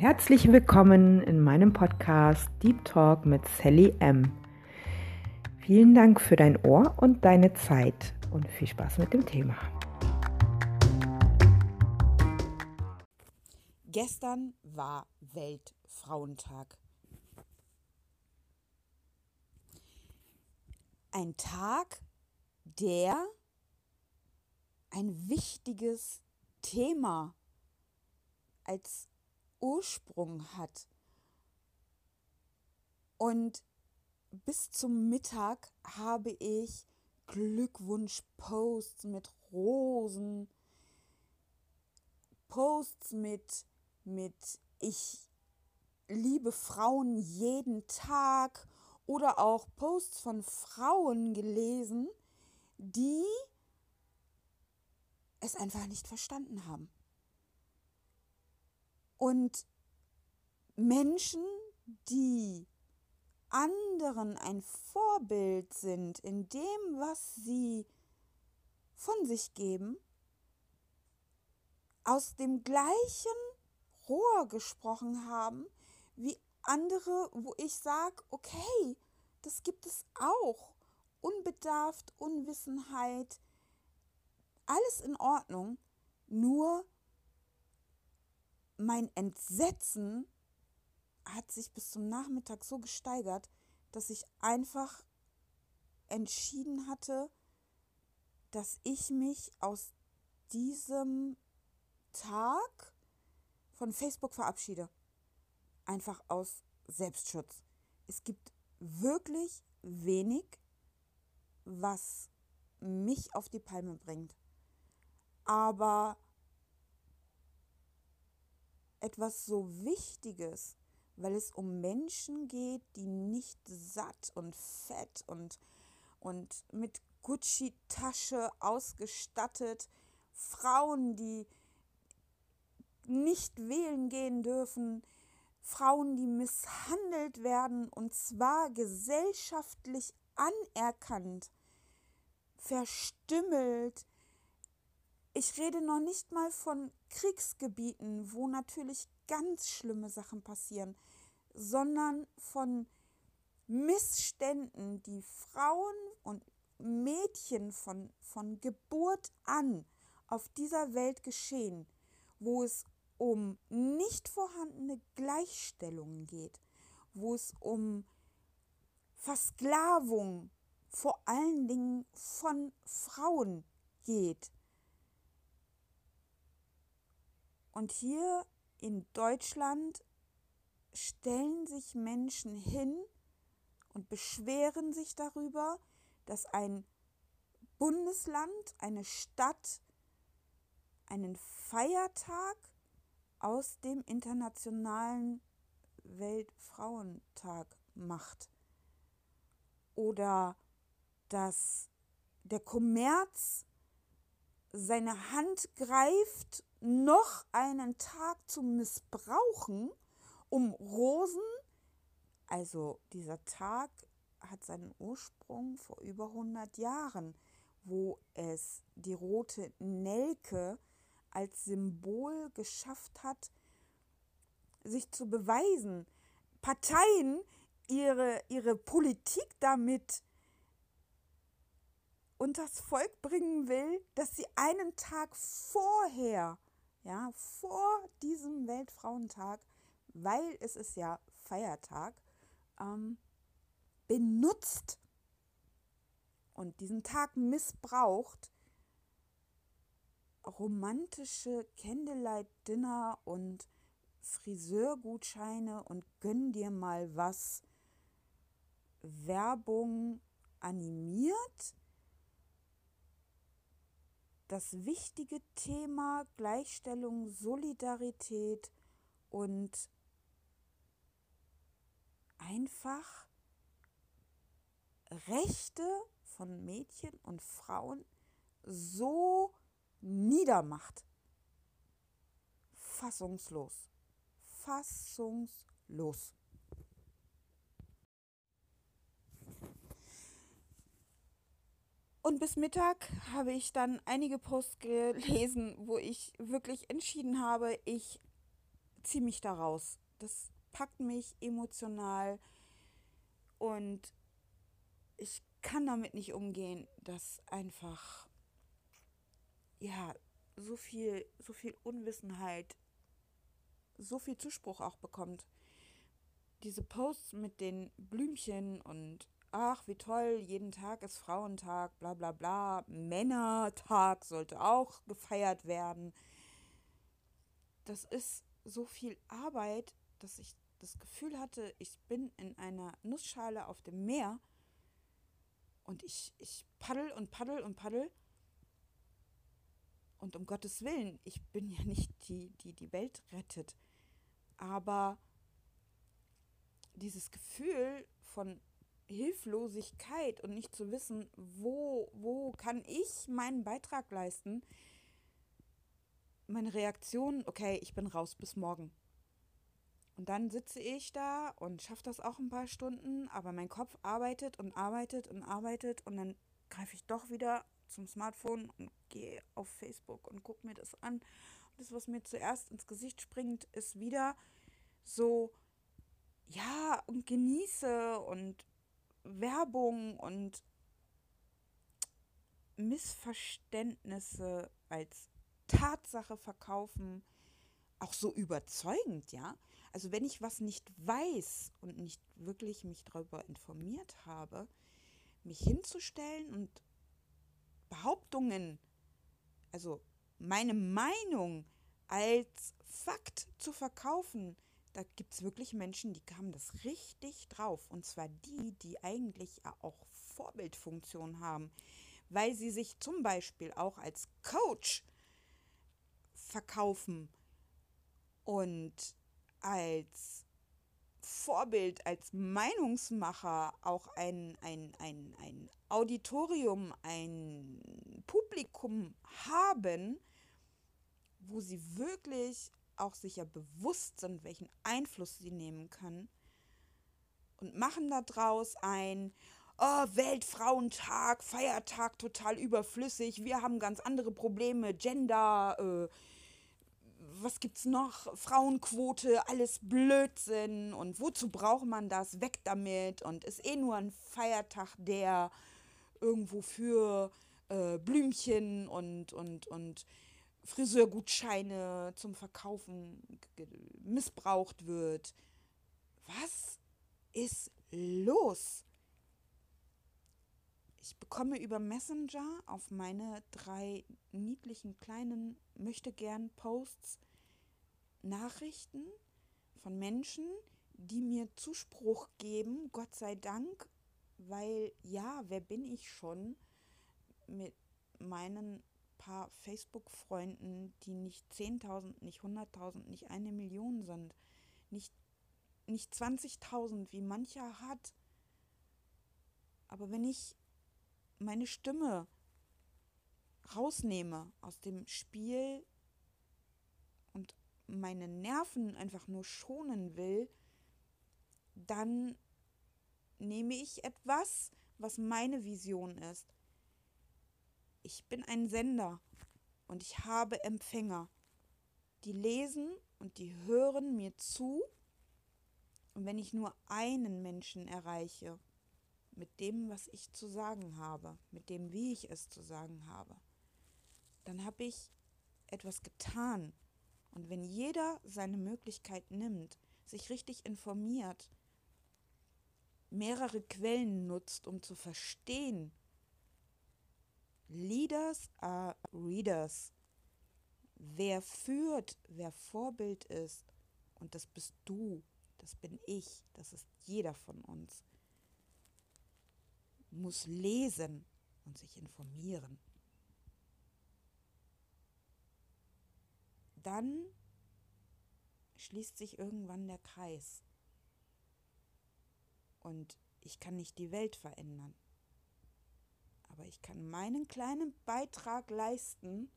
Herzlich willkommen in meinem Podcast Deep Talk mit Sally M. Vielen Dank für dein Ohr und deine Zeit und viel Spaß mit dem Thema. Gestern war Weltfrauentag. Ein Tag, der ein wichtiges Thema als Ursprung hat. Und bis zum Mittag habe ich Glückwunsch-Posts mit Rosen, Posts mit, mit Ich liebe Frauen jeden Tag oder auch Posts von Frauen gelesen, die es einfach nicht verstanden haben. Und Menschen, die anderen ein Vorbild sind in dem, was sie von sich geben, aus dem gleichen Rohr gesprochen haben wie andere, wo ich sage, okay, das gibt es auch. Unbedarft, Unwissenheit, alles in Ordnung, nur mein Entsetzen hat sich bis zum Nachmittag so gesteigert, dass ich einfach entschieden hatte, dass ich mich aus diesem Tag von Facebook verabschiede. Einfach aus Selbstschutz. Es gibt wirklich wenig, was mich auf die Palme bringt. Aber etwas so Wichtiges, weil es um Menschen geht, die nicht satt und fett und, und mit Gucci-Tasche ausgestattet, Frauen, die nicht wählen gehen dürfen, Frauen, die misshandelt werden und zwar gesellschaftlich anerkannt, verstümmelt, ich rede noch nicht mal von Kriegsgebieten, wo natürlich ganz schlimme Sachen passieren, sondern von Missständen, die Frauen und Mädchen von, von Geburt an auf dieser Welt geschehen, wo es um nicht vorhandene Gleichstellungen geht, wo es um Versklavung vor allen Dingen von Frauen geht, Und hier in Deutschland stellen sich Menschen hin und beschweren sich darüber, dass ein Bundesland, eine Stadt einen Feiertag aus dem internationalen Weltfrauentag macht. Oder dass der Kommerz seine Hand greift noch einen Tag zu missbrauchen, um Rosen, also dieser Tag hat seinen Ursprung vor über 100 Jahren, wo es die rote Nelke als Symbol geschafft hat, sich zu beweisen. Parteien ihre, ihre Politik damit unters Volk bringen will, dass sie einen Tag vorher ja, vor diesem Weltfrauentag, weil es ist ja Feiertag, ähm, benutzt und diesen Tag missbraucht, romantische Candlelight-Dinner und Friseurgutscheine und gönn dir mal was. Werbung animiert das wichtige Thema Gleichstellung, Solidarität und einfach Rechte von Mädchen und Frauen so niedermacht. Fassungslos. Fassungslos. Und bis Mittag habe ich dann einige Posts gelesen, wo ich wirklich entschieden habe, ich ziehe mich da raus. Das packt mich emotional und ich kann damit nicht umgehen, dass einfach ja so viel so viel Unwissenheit so viel Zuspruch auch bekommt. Diese Posts mit den Blümchen und ach, wie toll, jeden Tag ist Frauentag, bla bla bla, Männertag sollte auch gefeiert werden. Das ist so viel Arbeit, dass ich das Gefühl hatte, ich bin in einer Nussschale auf dem Meer und ich, ich paddel und paddel und paddel. Und um Gottes Willen, ich bin ja nicht die, die die Welt rettet. Aber dieses Gefühl von Hilflosigkeit und nicht zu wissen, wo, wo kann ich meinen Beitrag leisten, meine Reaktion, okay, ich bin raus bis morgen. Und dann sitze ich da und schaffe das auch ein paar Stunden, aber mein Kopf arbeitet und arbeitet und arbeitet und dann greife ich doch wieder zum Smartphone und gehe auf Facebook und gucke mir das an. Und das, was mir zuerst ins Gesicht springt, ist wieder so, ja, und genieße und Werbung und Missverständnisse als Tatsache verkaufen, auch so überzeugend, ja. Also wenn ich was nicht weiß und nicht wirklich mich darüber informiert habe, mich hinzustellen und Behauptungen, also meine Meinung als Fakt zu verkaufen, da gibt es wirklich Menschen, die haben das richtig drauf. Und zwar die, die eigentlich auch Vorbildfunktion haben, weil sie sich zum Beispiel auch als Coach verkaufen und als Vorbild, als Meinungsmacher auch ein, ein, ein, ein Auditorium, ein Publikum haben, wo sie wirklich auch sicher bewusst sind, welchen Einfluss sie nehmen können und machen daraus ein oh, Weltfrauentag, Feiertag total überflüssig, wir haben ganz andere Probleme, Gender, äh, was gibt's noch? Frauenquote, alles Blödsinn und wozu braucht man das? Weg damit und ist eh nur ein Feiertag, der irgendwo für äh, Blümchen und, und, und Friseurgutscheine zum Verkaufen missbraucht wird. Was ist los? Ich bekomme über Messenger auf meine drei niedlichen kleinen möchte gern Posts Nachrichten von Menschen, die mir Zuspruch geben, Gott sei Dank, weil ja, wer bin ich schon mit meinen paar Facebook-Freunden, die nicht 10.000, nicht 100.000, nicht eine Million sind, nicht, nicht 20.000, wie mancher hat. Aber wenn ich meine Stimme rausnehme aus dem Spiel und meine Nerven einfach nur schonen will, dann nehme ich etwas, was meine Vision ist ich bin ein Sender und ich habe Empfänger. Die lesen und die hören mir zu. Und wenn ich nur einen Menschen erreiche, mit dem, was ich zu sagen habe, mit dem, wie ich es zu sagen habe, dann habe ich etwas getan. Und wenn jeder seine Möglichkeit nimmt, sich richtig informiert, mehrere Quellen nutzt, um zu verstehen, Leaders are Readers. Wer führt, wer Vorbild ist, und das bist du, das bin ich, das ist jeder von uns, muss lesen und sich informieren. Dann schließt sich irgendwann der Kreis. Und ich kann nicht die Welt verändern ich kann meinen kleinen Beitrag leisten,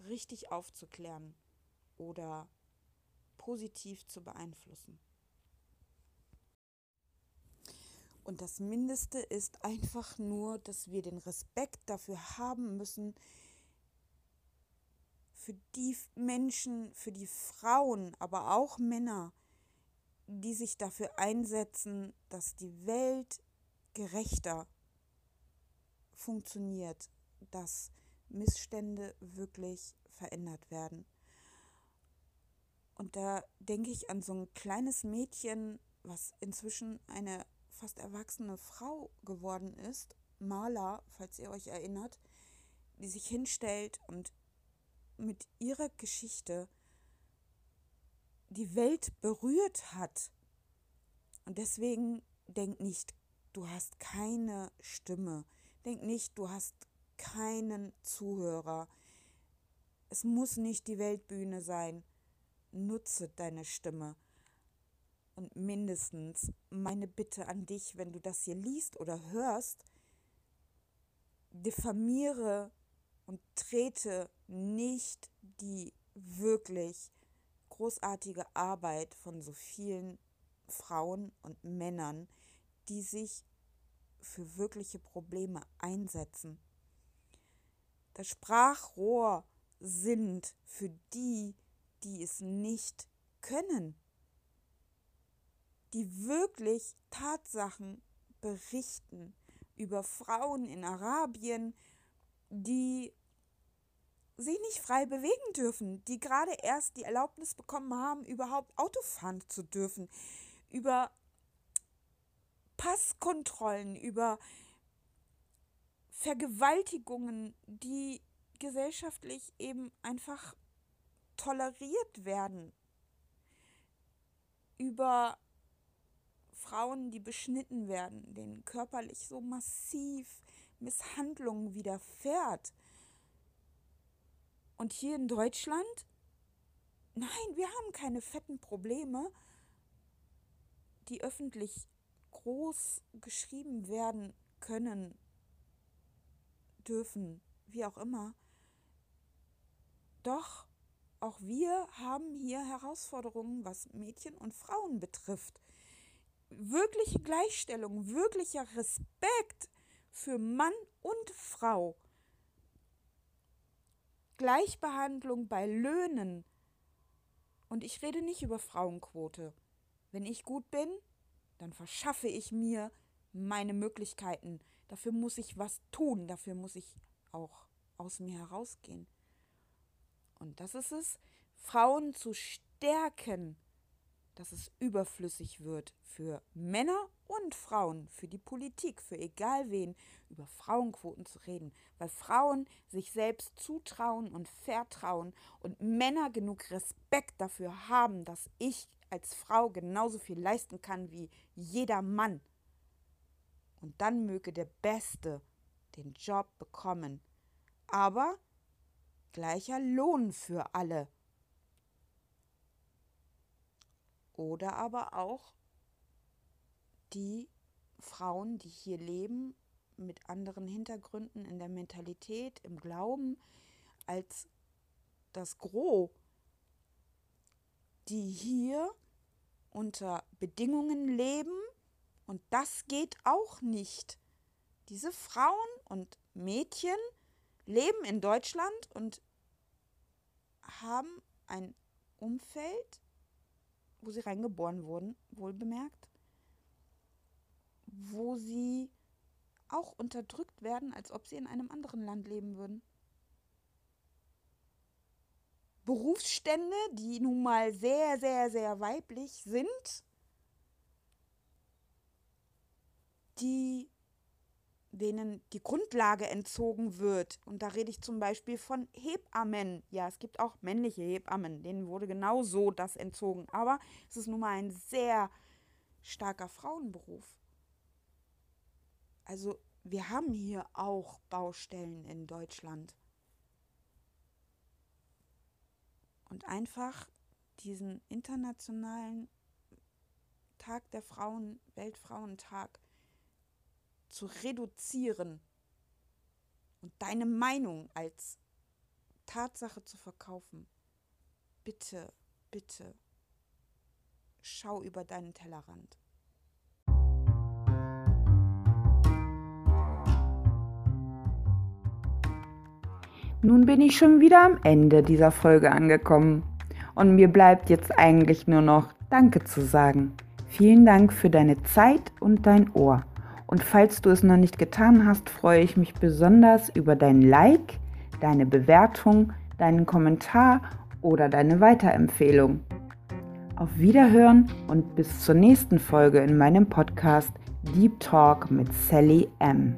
richtig aufzuklären oder positiv zu beeinflussen. Und das Mindeste ist einfach nur, dass wir den Respekt dafür haben müssen, für die Menschen, für die Frauen, aber auch Männer, die sich dafür einsetzen, dass die Welt gerechter funktioniert, dass Missstände wirklich verändert werden. Und da denke ich an so ein kleines Mädchen, was inzwischen eine fast erwachsene Frau geworden ist, Marla, falls ihr euch erinnert, die sich hinstellt und mit ihrer Geschichte die Welt berührt hat. Und deswegen denk nicht, du hast keine Stimme. Denk nicht, du hast keinen Zuhörer. Es muss nicht die Weltbühne sein. Nutze deine Stimme. Und mindestens meine Bitte an dich, wenn du das hier liest oder hörst, diffamiere und trete nicht die wirklich großartige Arbeit von so vielen Frauen und Männern, die sich für wirkliche Probleme einsetzen. Das Sprachrohr sind für die, die es nicht können, die wirklich Tatsachen berichten über Frauen in Arabien, die sich nicht frei bewegen dürfen, die gerade erst die Erlaubnis bekommen haben, überhaupt Auto fahren zu dürfen, über Passkontrollen, über Vergewaltigungen, die gesellschaftlich eben einfach toleriert werden, über Frauen, die beschnitten werden, denen körperlich so massiv Misshandlungen widerfährt. Und hier in Deutschland, nein, wir haben keine fetten Probleme, die öffentlich groß geschrieben werden können, dürfen, wie auch immer. Doch auch wir haben hier Herausforderungen, was Mädchen und Frauen betrifft. Wirkliche Gleichstellung, wirklicher Respekt für Mann und Frau. Gleichbehandlung bei Löhnen. Und ich rede nicht über Frauenquote. Wenn ich gut bin, dann verschaffe ich mir meine Möglichkeiten. Dafür muss ich was tun, dafür muss ich auch aus mir herausgehen. Und das ist es, Frauen zu stärken, dass es überflüssig wird für Männer und Frauen, für die Politik, für egal wen, über Frauenquoten zu reden, weil Frauen sich selbst zutrauen und vertrauen und Männer genug Respekt dafür haben, dass ich als Frau genauso viel leisten kann wie jeder Mann. Und dann möge der Beste den Job bekommen. Aber gleicher Lohn für alle. Oder aber auch die Frauen, die hier leben, mit anderen Hintergründen in der Mentalität, im Glauben, als das Gros, die hier unter Bedingungen leben und das geht auch nicht. Diese Frauen und Mädchen leben in Deutschland und haben ein Umfeld, wo sie reingeboren wurden, wohl bemerkt, wo sie auch unterdrückt werden, als ob sie in einem anderen Land leben würden. Berufsstände, die nun mal sehr, sehr, sehr weiblich sind, die denen die Grundlage entzogen wird. Und da rede ich zum Beispiel von Hebammen. Ja, es gibt auch männliche Hebammen, denen wurde genau so das entzogen. Aber es ist nun mal ein sehr starker Frauenberuf. Also wir haben hier auch Baustellen in Deutschland. Und einfach diesen internationalen Tag der Frauen, Weltfrauentag, zu reduzieren und deine Meinung als Tatsache zu verkaufen, bitte, bitte, schau über deinen Tellerrand. Nun bin ich schon wieder am Ende dieser Folge angekommen. Und mir bleibt jetzt eigentlich nur noch Danke zu sagen. Vielen Dank für deine Zeit und dein Ohr. Und falls du es noch nicht getan hast, freue ich mich besonders über dein Like, deine Bewertung, deinen Kommentar oder deine Weiterempfehlung. Auf Wiederhören und bis zur nächsten Folge in meinem Podcast Deep Talk mit Sally M.